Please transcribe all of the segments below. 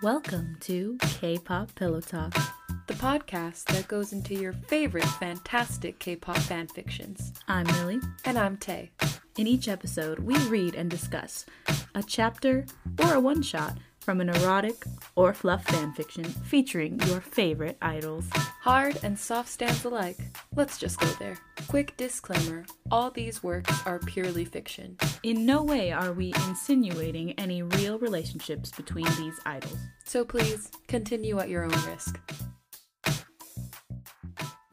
Welcome to K pop Pillow Talk. the podcast that goes into your favorite fantastic K-pop fanfictions. I'm Millie. And I'm Tay. In each episode, we read and discuss a chapter or a one shot from an erotic or fluff fanfiction featuring your favorite idols. Hard and soft stands alike. Let's just go there. Quick disclaimer all these works are purely fiction. In no way are we insinuating any real relationships between these idols. So please continue at your own risk.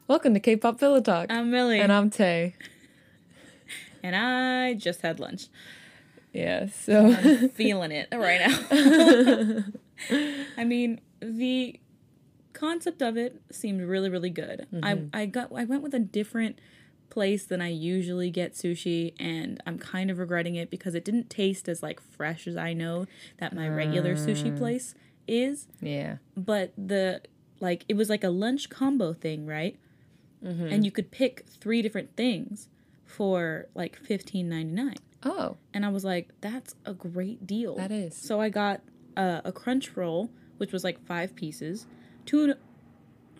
Welcome to K-pop Pillow Talk. I'm Millie. and I'm Tay. and I just had lunch. Yeah, so I'm feeling it right now. I mean, the concept of it seemed really, really good. I mm-hmm. I got I went with a different place than I usually get sushi, and I'm kind of regretting it because it didn't taste as like fresh as I know that my regular sushi mm. place is. yeah. But the like it was like a lunch combo thing, right? Mm-hmm. And you could pick three different things for like fifteen ninety nine. Oh, And I was like, that's a great deal. That is. So I got uh, a crunch roll, which was like five pieces, tuna.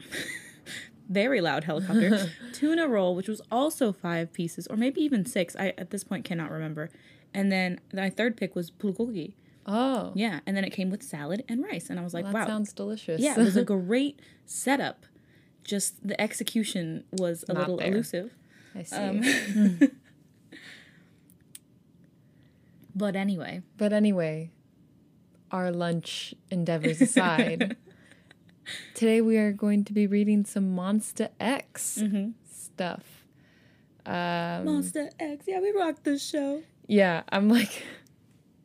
very loud helicopter. tuna roll, which was also five pieces, or maybe even six. I at this point cannot remember. And then my third pick was bulgogi. oh, Yeah, and then it came with salad and rice, and I was like, that wow, sounds delicious. yeah, it was a great setup. Just the execution was a Not little there. elusive. I see. Um, but anyway, but anyway, our lunch endeavors aside, today we are going to be reading some Monsta X Mm-hmm. stuff. Um, Monsta X, yeah, we rocked this show. yeah, I'm like,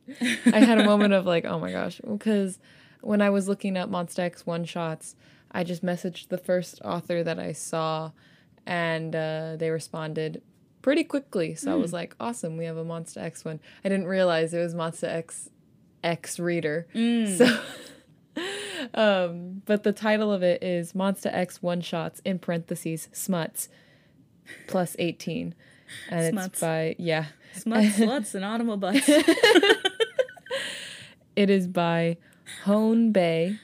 I had a moment of like, oh my gosh, because when I was looking up Monsta X one shots, I just messaged the first author that I saw, and uh, they responded pretty quickly. So I was like, awesome, we have a Monsta X one. I didn't realize it was Monsta X X Reader. So. Um, but the title of it is Monsta X One Shots in parentheses Smuts plus 18. And Smuts. it's by, yeah, Smuts, sluts, and automobiles. It is by HONEBAE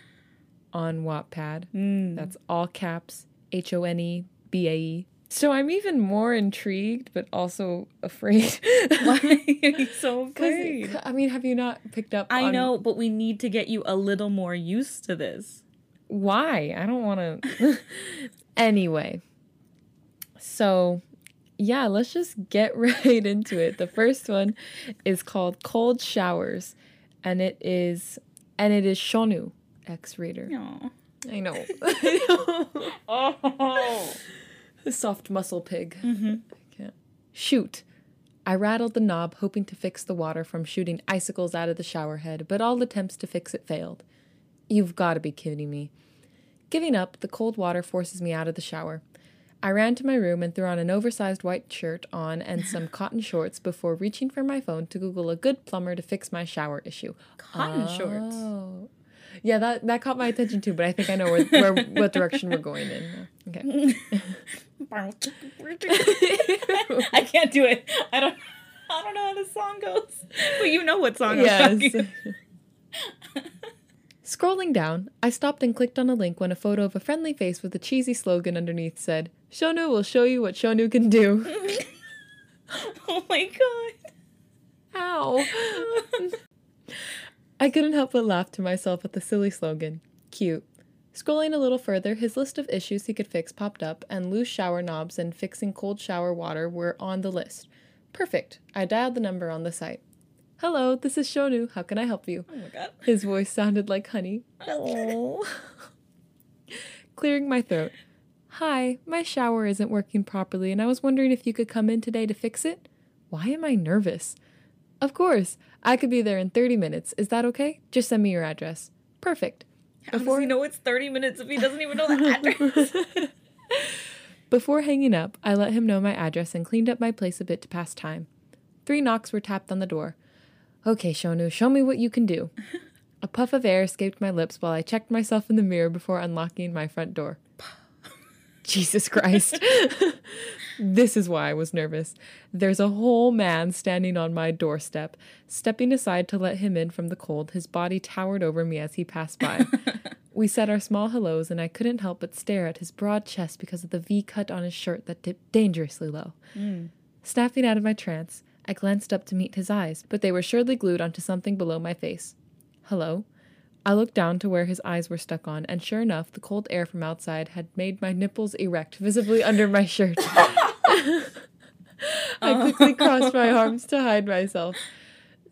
on Wattpad. Mm. That's all caps H O N E B A E. So I'm even more intrigued, but also afraid. Why are you so 'Cause- afraid? I mean, have you not picked up? I on know, but we need to get you a little more used to this. why. I don't want to. anyway, so yeah, let's just get right into it. The first one is called Cold Showers, and it is and it is Shownu X Reader. Aw. I know. Oh. The soft muscle pig. Mm-hmm. I can't. Shoot. I rattled the knob, hoping to fix the water from shooting icicles out of the shower head, but all attempts to fix it failed. You've got to be kidding me. Giving up, the cold water forces me out of the shower. I ran to my room and threw on an oversized white shirt on and some cotton shorts before reaching for my phone to Google a good plumber to fix my shower issue. Cotton oh. shorts. Oh. Yeah, that, that caught my attention too, but I think I know where, where what direction we're going in. Okay. I can't do it. I don't. I don't know how the song goes, but you know what song I'm Yes. Scrolling down, I stopped and clicked on a link when a photo of a friendly face with a cheesy slogan underneath said, Shownu will show you what Shownu can do. Oh my god. Ow. I couldn't help but laugh to myself at the silly slogan. Cute. Scrolling a little further, his list of issues he could fix popped up, and loose shower knobs and fixing cold shower water were on the list. Perfect. I dialed the number on the site. Hello, this is Shownu. How can I help you? Oh my god. His voice sounded like honey. Oh. Clearing my throat. Hi, my shower isn't working properly, and I was wondering if you could come in today to fix it? Why am I nervous? Of course. I could be there in 30 minutes. Is that okay? Just send me your address. Perfect. How does he know it's 30 minutes if he doesn't even know the address? Before hanging up, I let him know my address and cleaned up my place a bit to pass time. Three knocks were tapped on the door. Okay, Shownu, show me what you can do. A puff of air escaped my lips while I checked myself in the mirror before unlocking my front door. Jesus Christ. this is why I was nervous. There's a whole man standing on my doorstep. Stepping aside to let him in from the cold, his body towered over me as he passed by. we said our small hellos, and I couldn't help but stare at his broad chest because of the V cut on his shirt that dipped dangerously low. Mm. Snapping out of my trance, I glanced up to meet his eyes, but they were surely glued onto something below my face. Hello? I looked down to where his eyes were stuck on, and sure enough, the cold air from outside had made my nipples erect, visibly under my shirt. I quickly oh. crossed my arms to hide myself.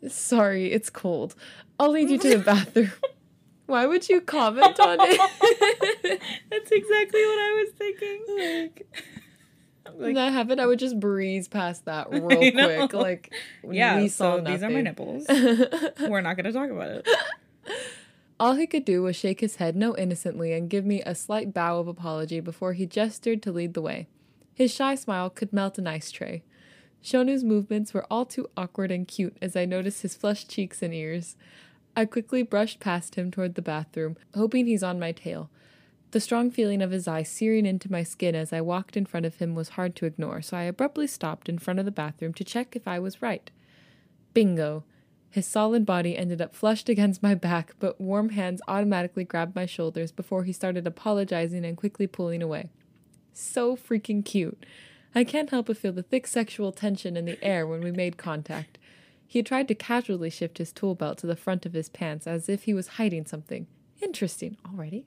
Sorry, it's cold. I'll lead you to the bathroom. Why would you comment on it? That's exactly what I was thinking. like, Like, that happened, I would just breeze past that real quick. Like, yeah, we saw so these are my nipples. We're not going to talk about it. All he could do was shake his head no innocently and give me a slight bow of apology before he gestured to lead the way. His shy smile could melt an ice tray. Shownu's movements were all too awkward and cute as I noticed his flushed cheeks and ears. I quickly brushed past him toward the bathroom, hoping he's on my tail. The strong feeling of his eyes searing into my skin as I walked in front of him was hard to ignore, so I abruptly stopped in front of the bathroom to check if I was right. Bingo! His solid body ended up flushed against my back, but warm hands automatically grabbed my shoulders before he started apologizing and quickly pulling away. So freaking cute. I can't help but feel the thick sexual tension in the air when we made contact. He had tried to casually shift his tool belt to the front of his pants as if he was hiding something. Interesting already.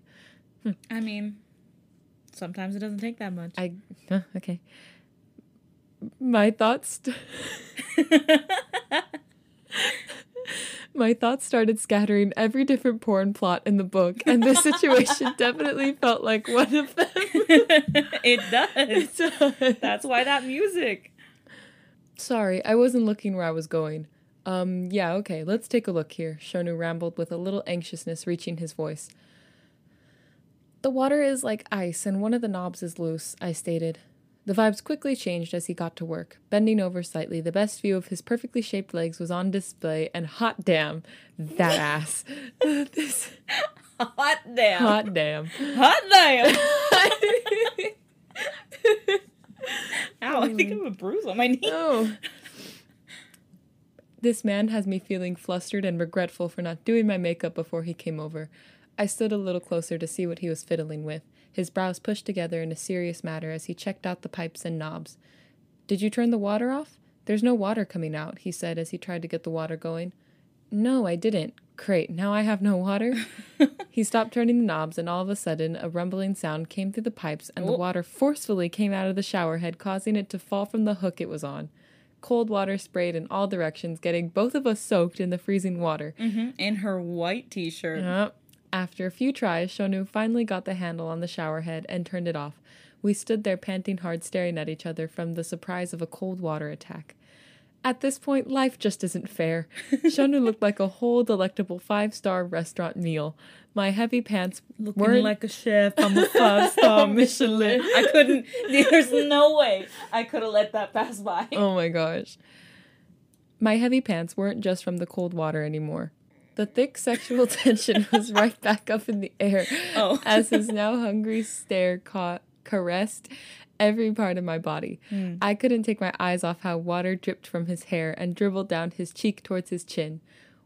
Hmm. I mean, sometimes it doesn't take that much. I huh, okay. My thoughts. My thoughts started scattering every different porn plot in the book, and this situation definitely felt like one of them. it does. That's why that music. Sorry, I wasn't looking where I was going. Um, yeah, okay, let's take a look here, Shownu rambled with a little anxiousness reaching his voice. The water is like ice, and one of the knobs is loose, I stated. The vibes quickly changed as he got to work. Bending over slightly, the best view of his perfectly shaped legs was on display, and hot damn, that ass. this Hot damn. hot damn. Hot damn. Ow, I think I have a bruise on my knee. Oh. This man has me feeling flustered and regretful for not doing my makeup before he came over. I stood a little closer to see what he was fiddling with, his brows pushed together in a serious manner as he checked out the pipes and knobs. Did you turn the water off? There's no water coming out, he said as he tried to get the water going. No, I didn't. Great, now I have no water. he stopped turning the knobs, and all of a sudden, a rumbling sound came through the pipes, and the Oh. water forcefully came out of the shower head, causing it to fall from the hook it was on. Cold water sprayed in all directions, getting both of us soaked in the freezing water. hmm In her white t shirt. Yep. After a few tries, Shownu finally got the handle on the shower head and turned it off. We stood there panting hard, staring at each other from the surprise of a cold water attack. At this point, life just isn't fair. Shownu looked like a whole delectable five star restaurant meal. My heavy pants Looking weren't like a chef. I'm a five star Michelin. I couldn't. There's no way I could have let that pass by. Oh my gosh. My heavy pants weren't just from the cold water anymore. The thick sexual tension was right back up in the air Oh. as his now hungry stare caught, caressed every part of my body. Hmm. I couldn't take my eyes off how water dripped from his hair and dribbled down his cheek towards his chin.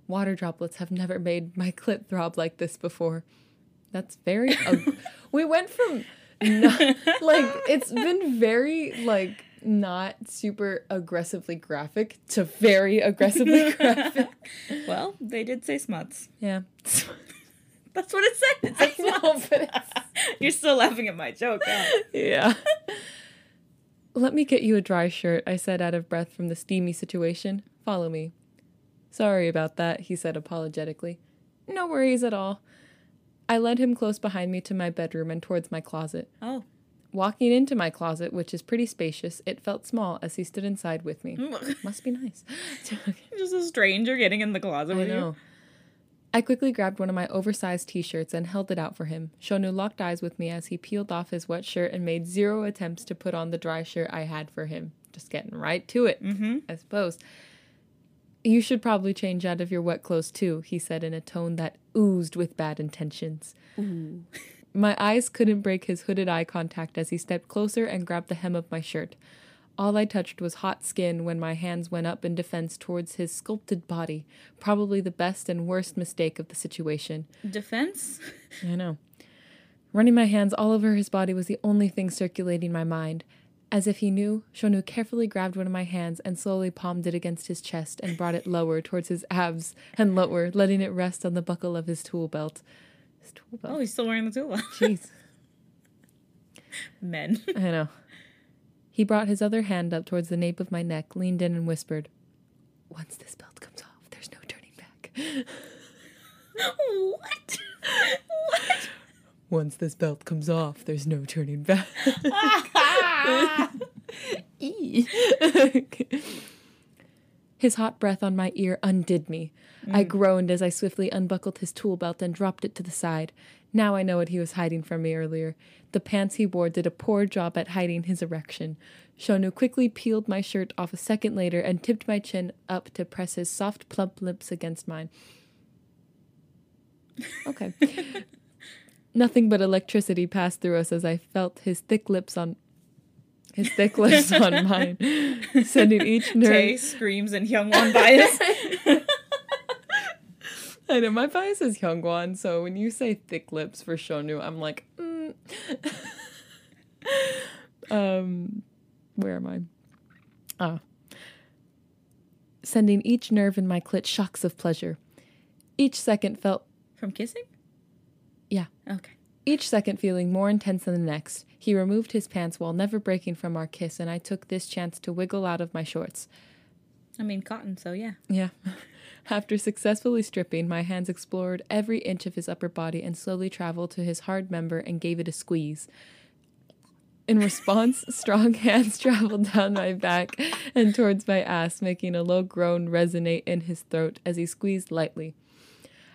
Water droplets have never made my clit throb like this before. That's very. ug- we went from not, like it's been very like not super aggressively graphic to very aggressively graphic. Well, they did say smuts. Yeah. That's what it said. It said know, smuts. but it's- You're still laughing at my joke. huh? yeah. Let me get you a dry shirt, I said out of breath from the steamy situation. Follow me. Sorry about that, he said apologetically. No worries at all. I led him close behind me to my bedroom and towards my closet. Oh. Walking into my closet, which is pretty spacious, it felt small as he stood inside with me. Must be nice. Just a stranger getting in the closet I with know. I quickly grabbed one of my oversized t shirts and held it out for him. Shownu locked eyes with me as he peeled off his wet shirt and made zero attempts to put on the dry shirt I had for him. Just getting right to it, Mm-hmm. I suppose. You should probably change out of your wet clothes too, he said in a tone that oozed with bad intentions. Ooh. My eyes couldn't break his hooded eye contact as he stepped closer and grabbed the hem of my shirt. All I touched was hot skin when my hands went up in defense towards his sculpted body, probably the best and worst mistake of the situation. Defense? I know. Running my hands all over his body was the only thing circulating my mind. As if he knew, Shownu carefully grabbed one of my hands and slowly palmed it against his chest and brought it lower towards his abs and lower, letting it rest on the buckle of his tool belt. His tool belt. Oh, he's still wearing the tool. Jeez. Men. I know. He brought his other hand up towards the nape of my neck, leaned in, and whispered, Once this belt comes off, there's no turning back. what? what? Once this belt comes off, there's no turning back. Ah. Eee. His hot breath on my ear undid me. I mm. groaned as I swiftly unbuckled his tool belt and dropped it to the side. Now I know what he was hiding from me earlier. The pants he wore did a poor job at hiding his erection. Shownu quickly peeled my shirt off a second later and tipped my chin up to press his soft, plump lips against mine. Okay. Nothing but electricity passed through us as I felt his thick lips on his thick lips on mine, sending each nerve. Tay screams in Hyungwon bias. I know my bias is Hyungwon, so when you say thick lips for Shownu, I'm like, mm. um, where am I? Ah, sending each nerve in my clit shocks of pleasure. Each second felt From kissing? Yeah. Okay. Each second feeling more intense than the next, he removed his pants while never breaking from our kiss, and I took this chance to wiggle out of my shorts. I mean, cotton, so yeah. Yeah. After successfully stripping, my hands explored every inch of his upper body and slowly traveled to his hard member and gave it a squeeze. In response, strong hands traveled down my back and towards my ass, making a low groan resonate in his throat as he squeezed lightly.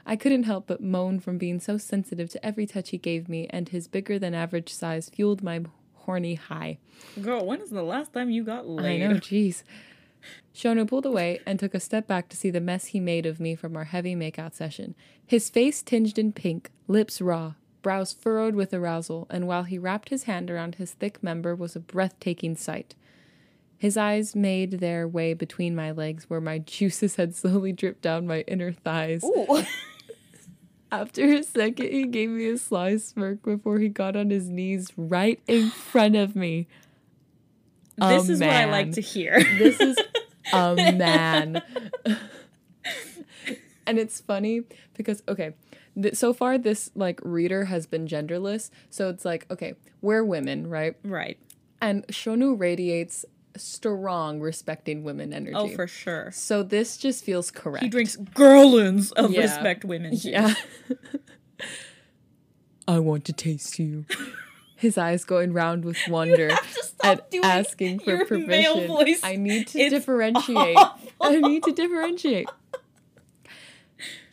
I couldn't help but moan from being so sensitive to every touch he gave me, and his bigger than average size fueled my horny high. Girl, when is the last time you got laid? I know, jeez. Shownu pulled away and took a step back to see the mess he made of me from our heavy makeout session. His face tinged in pink, lips raw, brows furrowed with arousal, and while he wrapped his hand around his thick member was a breathtaking sight. His eyes made their way between my legs, where my juices had slowly dripped down my inner thighs. After a second, he gave me a sly smirk before he got on his knees right in front of me. A this is what I like to hear. This is a man. and it's funny because okay, th- so far this like reader has been genderless, so it's like okay, we're women, right? right. And Shownu radiates strong respecting women energy. Oh, for sure. so this just feels correct. He drinks gallons of Yeah. respect women. juice. Yeah. I want to taste you. His eyes going round with wonder have to stop and doing asking for permission. I need to It's differentiate. awful. I need to differentiate.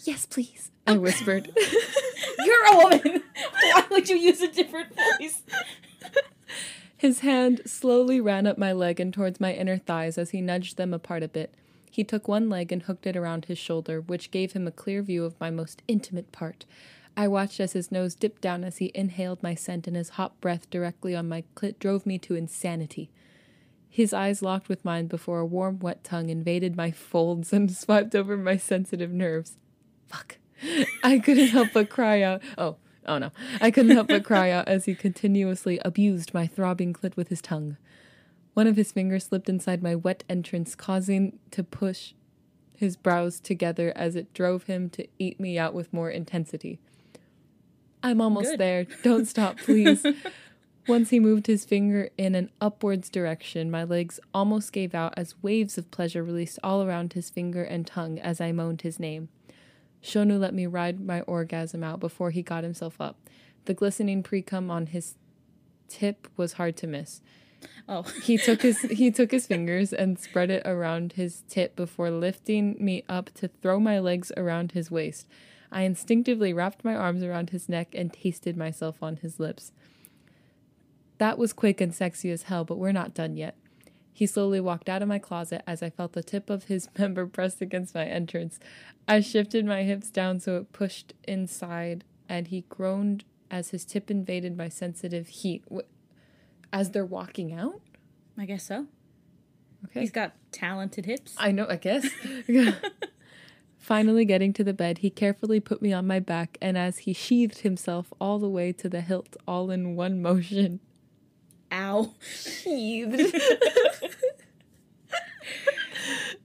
yes, please. I whispered. You're a woman. Why would you use a different voice? His hand slowly ran up my leg and towards my inner thighs as he nudged them apart a bit. He took one leg and hooked it around his shoulder, which gave him a clear view of my most intimate part. I watched as his nose dipped down as he inhaled my scent, and his hot breath directly on my clit drove me to insanity. His eyes locked with mine before a warm, wet tongue invaded my folds and swiped over my sensitive nerves. Fuck. I couldn't help but cry out. Oh, oh no. I couldn't help but cry out as he continuously abused my throbbing clit with his tongue. One of his fingers slipped inside my wet entrance, causing to push his brows together as it drove him to eat me out with more intensity. I'm almost Good. there. Don't stop, please. Once he moved his finger in an upwards direction, my legs almost gave out as waves of pleasure released all around his finger and tongue as I moaned his name. Shownu let me ride my orgasm out before he got himself up. The glistening pre-cum on his tip was hard to miss. Oh, He took his he took his fingers and spread it around his tip before lifting me up to throw my legs around his waist. I instinctively wrapped my arms around his neck and tasted myself on his lips. That was quick and sexy as hell, but we're not done yet. He slowly walked out of my closet as I felt the tip of his member pressed against my entrance. I shifted my hips down so it pushed inside, and he groaned as his tip invaded my sensitive heat. As they're walking out? I guess so. Okay. He's got talented hips. I know, I guess. Finally getting to the bed, he carefully put me on my back, and as he sheathed himself all the way to the hilt, all in one motion, Ow. sheathed.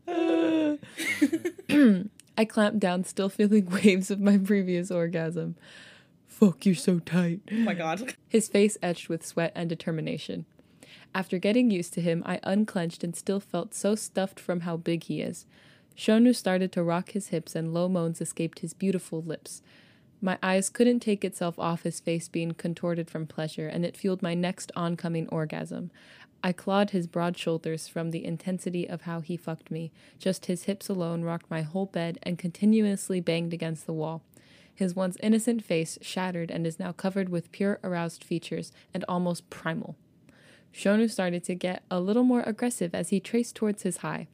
I clamped down, still feeling waves of my previous orgasm. Fuck, you're so tight. Oh my god. His face etched with sweat and determination. After getting used to him, I unclenched and still felt so stuffed from how big he is. Shownu started to rock his hips and low moans escaped his beautiful lips. My eyes couldn't take itself off his face being contorted from pleasure, and it fueled my next oncoming orgasm. I clawed his broad shoulders from the intensity of how he fucked me. Just his hips alone rocked my whole bed and continuously banged against the wall. His once innocent face shattered and is now covered with pure aroused features and almost primal. Shownu started to get a little more aggressive as he traced towards his high.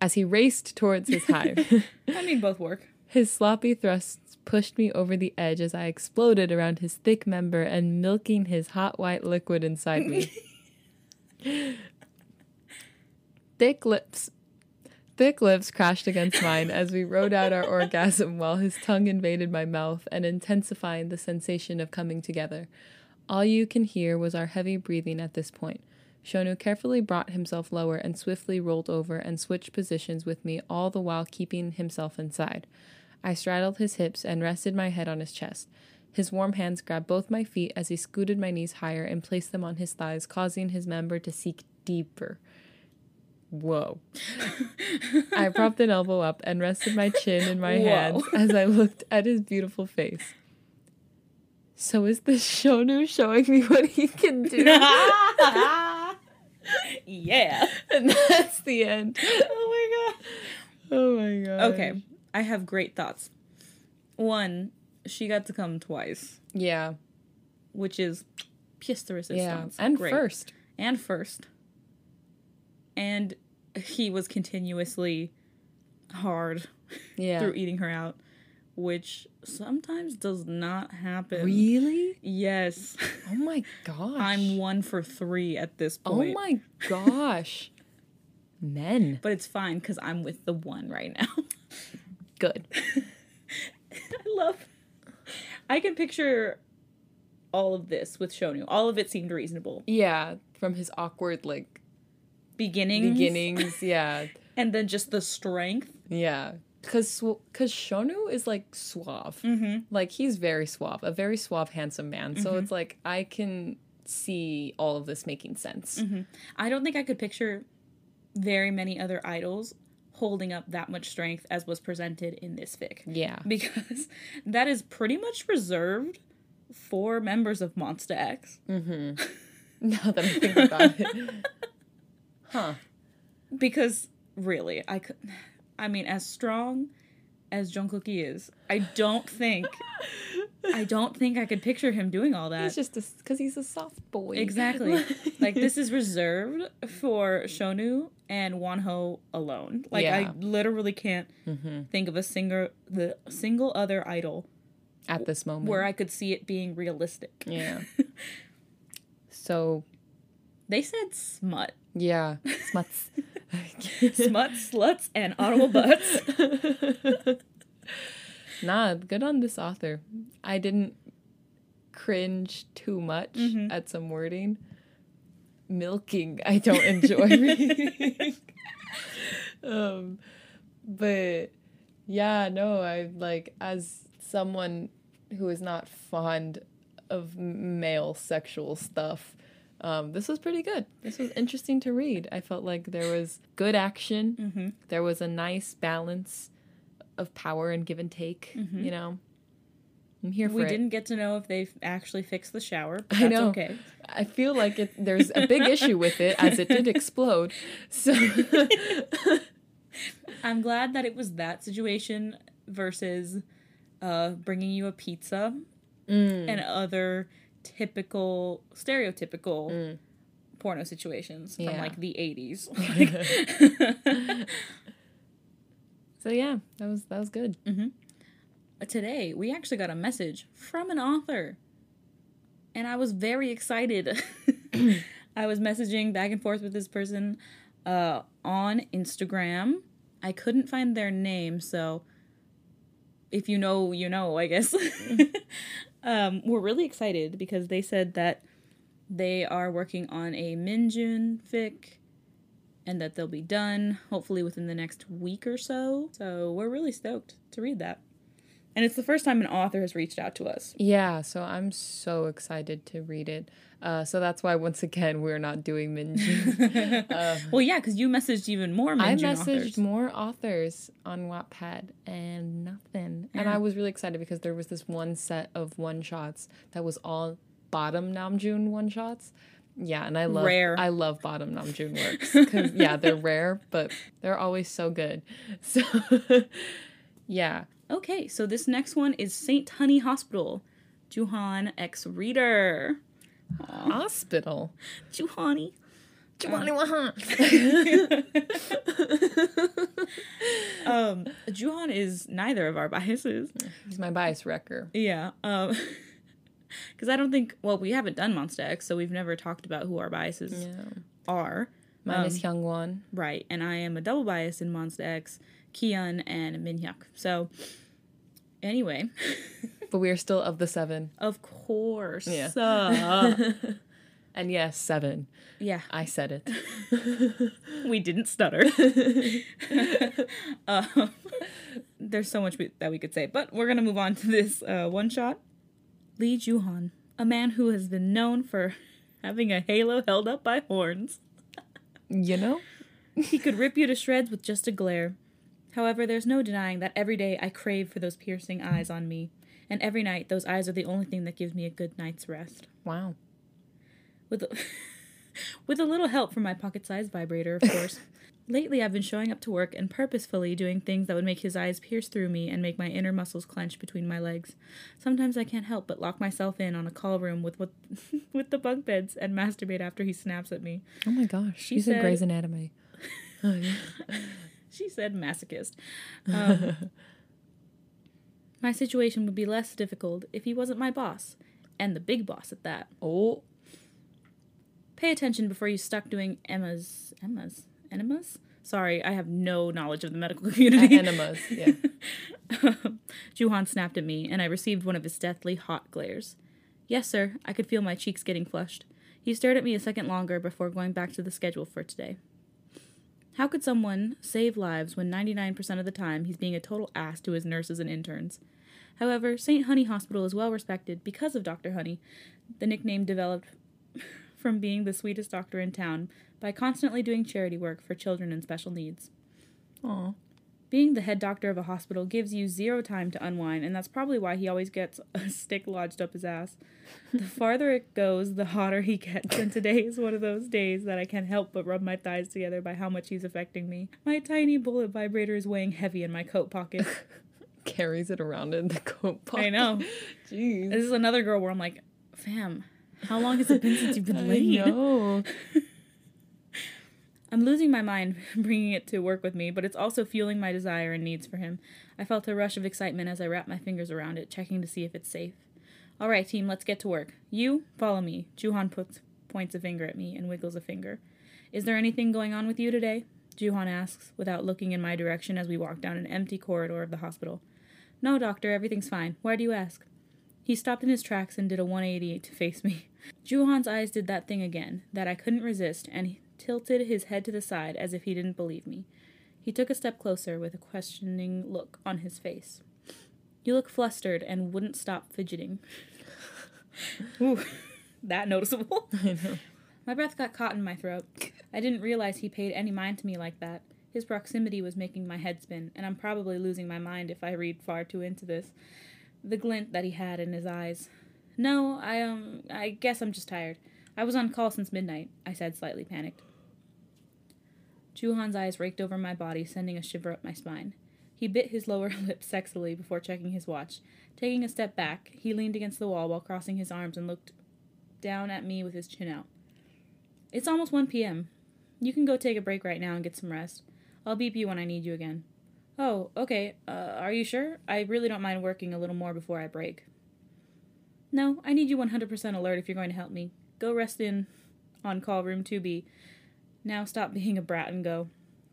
As he raced towards his high. I mean, both work. His sloppy thrusts pushed me over the edge as I exploded around his thick member and milking his hot white liquid inside me. thick lips. Thick lips crashed against mine as we rode out our orgasm while his tongue invaded my mouth and intensifying the sensation of coming together. All you can hear was our heavy breathing at this point. Shownu carefully brought himself lower and swiftly rolled over and switched positions with me, all the while keeping himself inside. I straddled his hips and rested my head on his chest. His warm hands grabbed both my feet as he scooted my knees higher and placed them on his thighs, causing his member to sink deeper. Whoa. I propped an elbow up and rested my chin in my Whoa. hands as I looked at his beautiful face. So is this Shownu showing me what he can do? yeah. and that's the end. Oh my god. Oh my god. Okay. I have great thoughts. One, she got to come twice, Yeah. which is pièce de Yeah. And Great. first. And first. And he was continuously hard Yeah. through eating her out, which sometimes does not happen. Really? Yes. Oh my gosh. I'm one for three at this oh point. Oh my gosh. Men. But it's fine because I'm with the one right now. Good. I love. I can picture all of this with Shownu. All of it seemed reasonable. Yeah. From his awkward like Beginning, beginnings. Yeah. and then just the strength. Yeah. Cause, Cause Shownu is like suave. Mm-hmm. Like he's very suave, a very suave, handsome man. So it's like I can see all of this making sense. I don't think I could picture very many other idols holding up that much strength as was presented in this fic. Yeah. Because that is pretty much reserved for members of Monsta X. Mm-hmm. Now that I think about it. Huh. Because really, I could. I mean, as strong as Jungkook is, I don't think. I don't think I could picture him doing all that. He's just because he's a soft boy. Exactly. like this is reserved for Shownu and Wonho alone. Like Yeah. I literally can't mm-hmm. think of a singer the single other idol at this moment. where I could see it being realistic. yeah. so They said smut. yeah, smuts. Smut, sluts, and audible butts. Nah, good on this author. I didn't cringe too much Mm-hmm. at some wording. Milking, I don't enjoy reading. um, but yeah, no, I like as someone who is not fond of male sexual stuff. Um, this was pretty good. This was interesting to read. I felt like there was good action. Mm-hmm. There was a nice balance of power and give and take. You know, I'm here for Mm-hmm. We it. didn't get to know if they actually fixed the shower. But I know. okay. I feel like it, there's a big issue with it as it did explode. So I'm glad that it was that situation versus uh, bringing you a pizza Mm. and other typical, stereotypical porno situations from like the 80s. So yeah, that was that was good. Today, we actually got a message from an author and I was very excited. I was messaging back and forth with this person uh, on Instagram. I couldn't find their name, so if you know, you know, I guess. um, we're really excited because they said that they are working on a Minjun fic and that they'll be done hopefully within the next week or so. So we're really stoked to read that. And it's the first time an author has reached out to us. Yeah, so I'm so excited to read it. Uh, so that's why once again we're not doing Minjun. uh, well, yeah, because you messaged even more. Minjun I messaged authors. more authors on Wattpad and nothing. And I was really excited because there was this one set of one shots that was all bottom Namjoon one shots. Yeah, and I love Rare. I love bottom Namjoon works because yeah, they're rare, but they're always so good. So yeah, Okay, so this next one is Saint Honey Hospital. Jooheon X Reader. hospital. Juhani. Juhani Wahan. um, Jooheon is neither of our biases. He's my bias wrecker. Yeah. Um, because I don't think, well, we haven't done Monsta X, so we've never talked about who our biases Yeah. are. Mine is Hyungwon. Right. And I am a double bias in Monsta X, Kian, and Minhyuk. So, anyway, But we are still of the seven. of course. Yeah. Uh, And yes, seven. yeah. I said it. we didn't stutter. um, there's so much we, that we could say, but we're gonna move on to this uh, one shot. Lee Jooheon, a man who has been known for having a halo held up by horns. You know? He could rip you to shreds with just a glare. However, there's no denying that every day I crave for those piercing eyes on me, and every night those eyes are the only thing that gives me a good night's rest. Wow. with a, with a little help from my pocket-sized vibrator, of course. Lately, I've been showing up to work and purposefully doing things that would make his eyes pierce through me and make my inner muscles clench between my legs. Sometimes I can't help but lock myself in on a call room with with, with the bunk beds and masturbate after he snaps at me. Oh my gosh. She She's said- in Grey's Anatomy. Oh, yeah. She said masochist. Um, my situation would be less difficult if he wasn't my boss, and the big boss at that. oh. Pay attention before you stuck doing Emma's Emma's enemas. Sorry, I have no knowledge of the medical community. Enemas. Yeah. Um, Jooheon snapped at me, and I received one of his deathly hot glares. Yes, sir. I could feel my cheeks getting flushed. He stared at me a second longer before going back to the schedule for today. How could someone save lives when 99% of the time he's being a total ass to his nurses and interns? However, St. Honey Hospital is well respected because of Dr. Honey. The nickname developed from being the sweetest doctor in town by constantly doing charity work for children in special needs. Aw. Being the head doctor of a hospital gives you zero time to unwind, and that's probably why he always gets a stick lodged up his ass. The farther it goes, the hotter he gets, and today is one of those days that I can't help but rub my thighs together by how much he's affecting me. My tiny bullet vibrator is weighing heavy in my coat pocket. Carries it around in the coat pocket. I know. Jeez. This is another girl where I'm like, fam, how long has it been since you've been I laid? know. I'm losing my mind bringing it to work with me, but it's also fueling my desire and needs for him. I felt a rush of excitement as I wrapped my fingers around it, checking to see if it's safe. All right, team, let's get to work. You, follow me. Jooheon puts, points a finger at me and wiggles a finger. Is there anything going on with you today? Jooheon asks, without looking in my direction as we walk down an empty corridor of the hospital. No, doctor, everything's fine. Why do you ask? He stopped in his tracks and did a 180 to face me. Jooheon's eyes did that thing again, that I couldn't resist, and he tilted his head to the side as if he didn't believe me. He took a step closer with a questioning look on his face. You look flustered and wouldn't stop fidgeting. Ooh, that noticeable. I know. My breath got caught in my throat. I didn't realize he paid any mind to me like that. His proximity was making my head spin, and I'm probably losing my mind if I read far too into this. The glint that he had in his eyes. No, I um I guess I'm just tired. I was on call since midnight, I said, slightly panicked. Jooheon's eyes raked over my body, sending a shiver up my spine. He bit his lower lip sexily before checking his watch. Taking a step back, he leaned against the wall while crossing his arms and looked down at me with his chin out. It's almost 1 p.m. You can go take a break right now and get some rest. I'll beep you when I need you again. Oh, okay. Uh, are you sure? I really don't mind working a little more before I break. No, I need you 100% alert if you're going to help me. Go rest in on call room 2B. Now stop being a brat and go.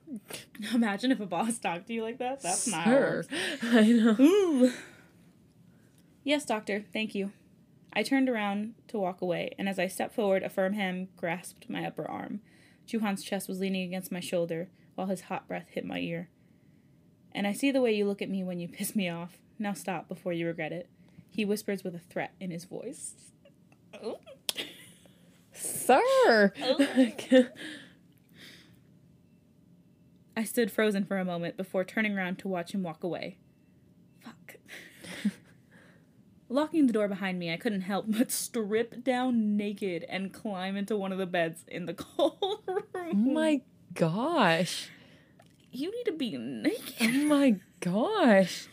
Imagine if a boss talked to you like that. That's not works. I know. Ooh. Yes, doctor. Thank you. I turned around to walk away, and as I stepped forward, a firm hand grasped my upper arm. Jooheon's chest was leaning against my shoulder, while his hot breath hit my ear. And I see the way you look at me when you piss me off. Now stop before you regret it. He whispers with a threat in his voice. Oh. Sir. I stood frozen for a moment before turning around to watch him walk away. Fuck. Locking the door behind me, I couldn't help but strip down naked and climb into one of the beds in the cold room. oh my gosh. You need to be naked. Oh my gosh.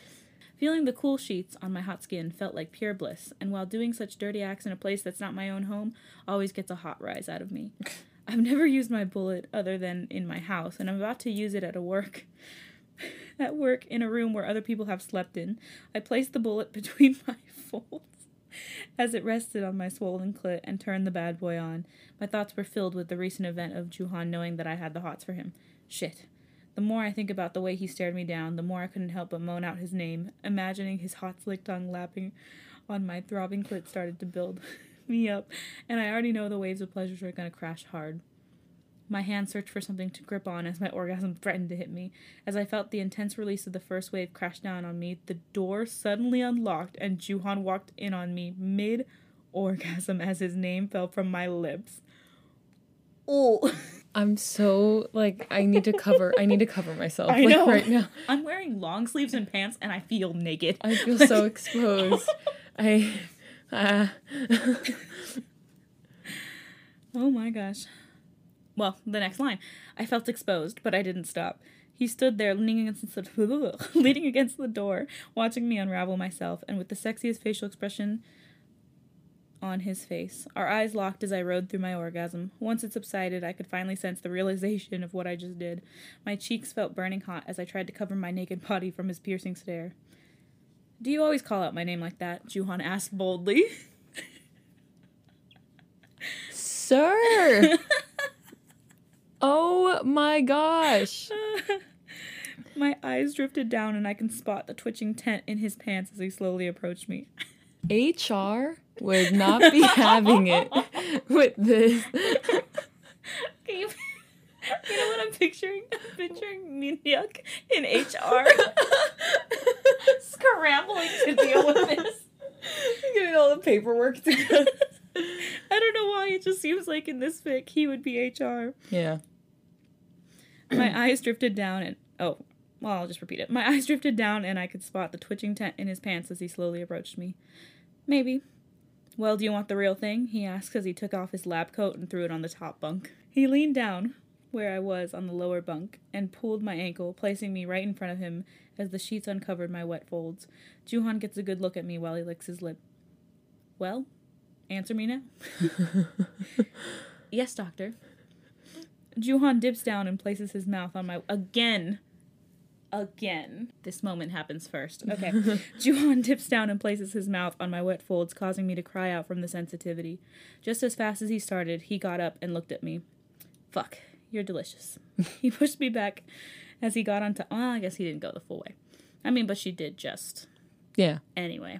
Feeling the cool sheets on my hot skin felt like pure bliss, and while doing such dirty acts in a place that's not my own home always gets a hot rise out of me. I've never used my bullet other than in my house, and I'm about to use it at a work. At work, in a room where other people have slept in, I placed the bullet between my folds as it rested on my swollen clit and turned the bad boy on. My thoughts were filled with the recent event of Jooheon knowing that I had the hots for him. Shit. The more I think about the way he stared me down, the more I couldn't help but moan out his name, imagining his hot slick tongue lapping on my throbbing clit started to build me up, and I already know the waves of pleasure are gonna crash hard. My hand searched for something to grip on as my orgasm threatened to hit me. As I felt the intense release of the first wave crash down on me, the door suddenly unlocked and Jooheon walked in on me mid orgasm as his name fell from my lips. Oh, I'm so like I need to cover I need to cover myself I like know. right now. I'm wearing long sleeves and pants and I feel naked. I feel so exposed. I uh, Oh my gosh. Well, the next line. I felt exposed, but I didn't stop. He stood there leaning against the leaning against the door, watching me unravel myself, and with the sexiest facial expression on his face. Our eyes locked as I rode through my orgasm. Once it subsided, I could finally sense the realization of what I just did. My cheeks felt burning hot as I tried to cover my naked body from his piercing stare. Do you always call out my name like that? Jooheon asked boldly. Sir. oh my gosh. My eyes drifted down and I can spot the twitching tent in his pants as he slowly approached me. HR would not be having it with this. Can you, you know what I'm picturing? I'm picturing Minhyuk in HR scrambling to deal with this. Getting all the paperwork together. I don't know why it just seems like in this fic he would be HR. Yeah. My eyes drifted down and oh, well, I'll just repeat it. My eyes drifted down and I could spot the twitching tent in his pants as he slowly approached me. Maybe. Well, do you want the real thing? He asked as he took off his lab coat and threw it on the top bunk. He leaned down where I was on the lower bunk and pulled my ankle, placing me right in front of him as the sheets uncovered my wet folds. Jooheon gets a good look at me while he licks his lip. Well, answer me now. yes, doctor. Jooheon dips down and places his mouth on my again. Again. This moment happens first. Okay. Jooheon dips down and places his mouth on my wet folds, causing me to cry out from the sensitivity. Just as fast as he started, he got up and looked at me. Fuck, you're delicious. he pushed me back as he got onto. Well, I guess he didn't go the full way. I mean, but she did just. Yeah. Anyway.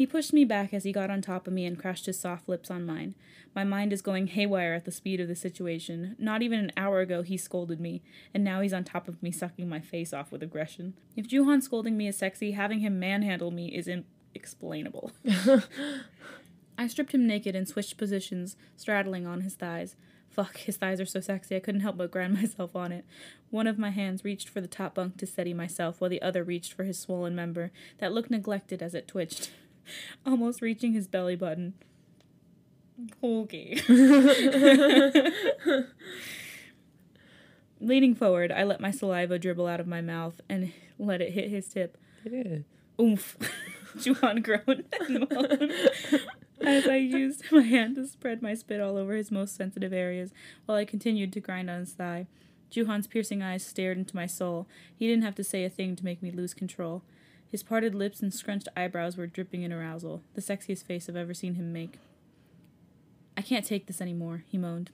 He pushed me back as he got on top of me and crashed his soft lips on mine. My mind is going haywire at the speed of the situation. Not even an hour ago he scolded me, and now he's on top of me sucking my face off with aggression. If Jooheon scolding me is sexy, having him manhandle me is inexplainable. I stripped him naked and switched positions, straddling on his thighs. Fuck, his thighs are so sexy I couldn't help but grind myself on it. One of my hands reached for the top bunk to steady myself, while the other reached for his swollen member that looked neglected as it twitched, almost reaching his belly button. Okay. Leaning forward, I let my saliva dribble out of my mouth and let it hit his tip. Oomph. Jooheon groaned as I used my hand to spread my spit all over his most sensitive areas while I continued to grind on his thigh. Jooheon's piercing eyes stared into my soul. He didn't have to say a thing to make me lose control. His parted lips and scrunched eyebrows were dripping in arousal, the sexiest face I've ever seen him make. I can't take this anymore, he moaned.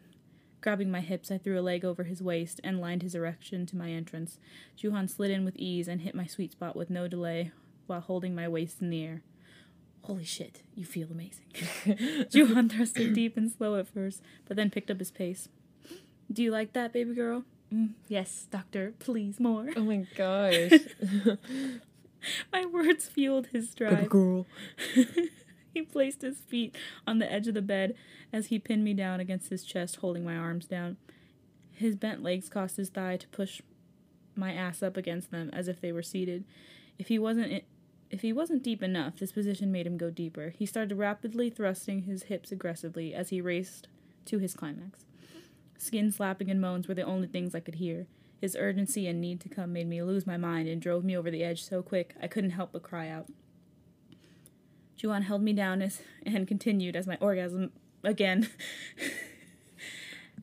Grabbing my hips, I threw a leg over his waist and lined his erection to my entrance. Jooheon slid in with ease and hit my sweet spot with no delay while holding my waist in the air. Holy shit, you feel amazing. Jooheon thrusted deep and slow at first, but then picked up his pace. Do you like that, baby girl? Mm, yes, doctor, please more. Oh my gosh. my words fueled his drive. girl. he placed his feet on the edge of the bed as he pinned me down against his chest, holding my arms down. His bent legs caused his thigh to push my ass up against them as if they were seated. If he wasn't if he wasn't deep enough, this position made him go deeper. He started rapidly thrusting his hips aggressively as he raced to his climax. Skin slapping and moans were the only things I could hear. His urgency and need to come made me lose my mind and drove me over the edge so quick I couldn't help but cry out. Jooheon held me down as, and continued as my orgasm again.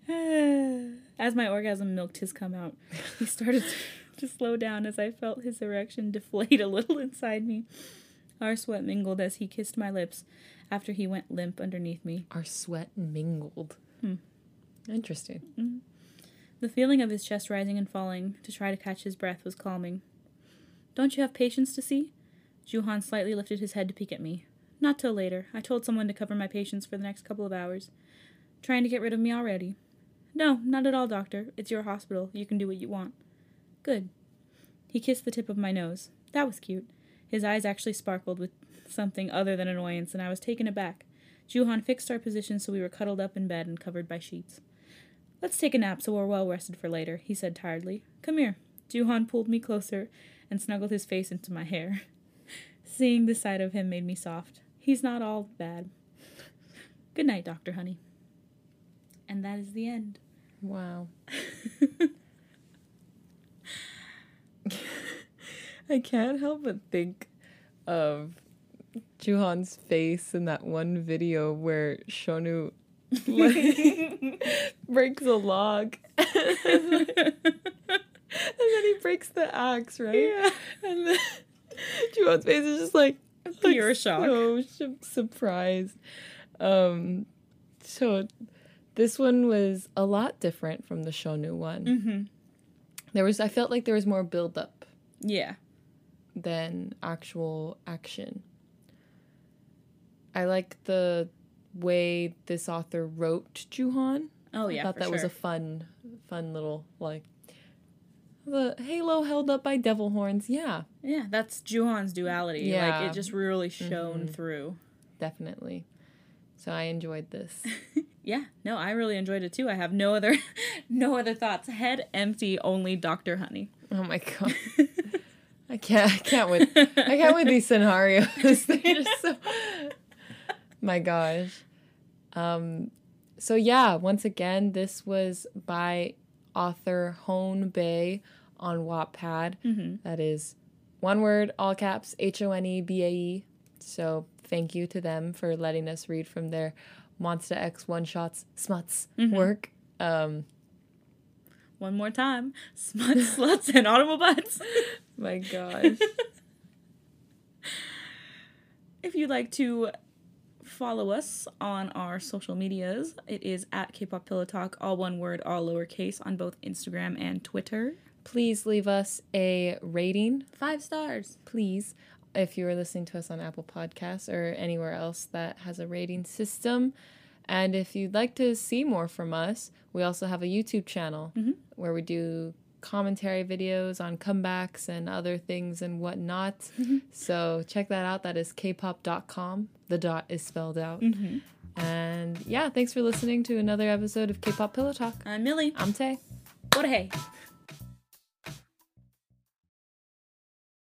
as my orgasm milked his come out, he started to slow down as I felt his erection deflate a little inside me. Our sweat mingled as he kissed my lips after he went limp underneath me. Our sweat mingled. Hmm. Interesting. Mm-hmm. The feeling of his chest rising and falling to try to catch his breath was calming. Don't you have patients to see? Jooheon slightly lifted his head to peek at me. Not till later. I told someone to cover my patients for the next couple of hours. Trying to get rid of me already. No, not at all, doctor. It's your hospital. You can do what you want. Good. He kissed the tip of my nose. That was cute. His eyes actually sparkled with something other than annoyance, and I was taken aback. Jooheon fixed our position so we were cuddled up in bed and covered by sheets. Let's take a nap so we're well rested for later, he said tiredly. Come here. Jooheon pulled me closer and snuggled his face into my hair. Seeing this side of him made me soft. He's not all bad. Good night, Dr. Honey. And that is the end. Wow. I can't help but think of Jooheon's face in that one video where Shownu like, breaks a log. and then he breaks the axe, right? Yeah. And then Jooheon's face is just like Pure like, shock. So su- surprised. Um, so this one was a lot different from the Shownu one. Mm-hmm. There was, I felt like there was more build up Yeah. than actual action. I like the way this author wrote Jooheon. Oh yeah, I thought that was a fun, fun little like the halo held up by devil horns. Yeah, Yeah, that's Jooheon's duality. Yeah. Like it just really shone Mhm. through. definitely. So I enjoyed this. Yeah, no, I really enjoyed it too. I have no other no other thoughts. Head empty, only Dr. Honey. Oh my god. I can't I can't with I can't with these scenarios. They're just so My gosh. Um so yeah, once again, this was by author HONEBAE on Wattpad. Mm-hmm. That is one word, all caps, H O N E B A E. So thank you to them for letting us read from their Monsta X one shots smuts work. Um One more time. Smuts, sluts, and automobiles. my gosh. if you'd like to follow us on our social medias, it is at K-pop Pillow Talk, all one word, all lowercase, on both Instagram and Twitter. Please leave us a rating, Five stars. please, if you are listening to us on Apple Podcasts or anywhere else that has a rating system. And if you'd like to see more from us, we also have a YouTube channel Mhm. where we do commentary videos on comebacks and other things and whatnot. Mm-hmm. So check that out. That is kpop.com. The dot is spelled out. Mm-hmm. And yeah, thanks for listening to another episode of K-pop Pillow Talk. I'm Millie. I'm Tay. What a hey.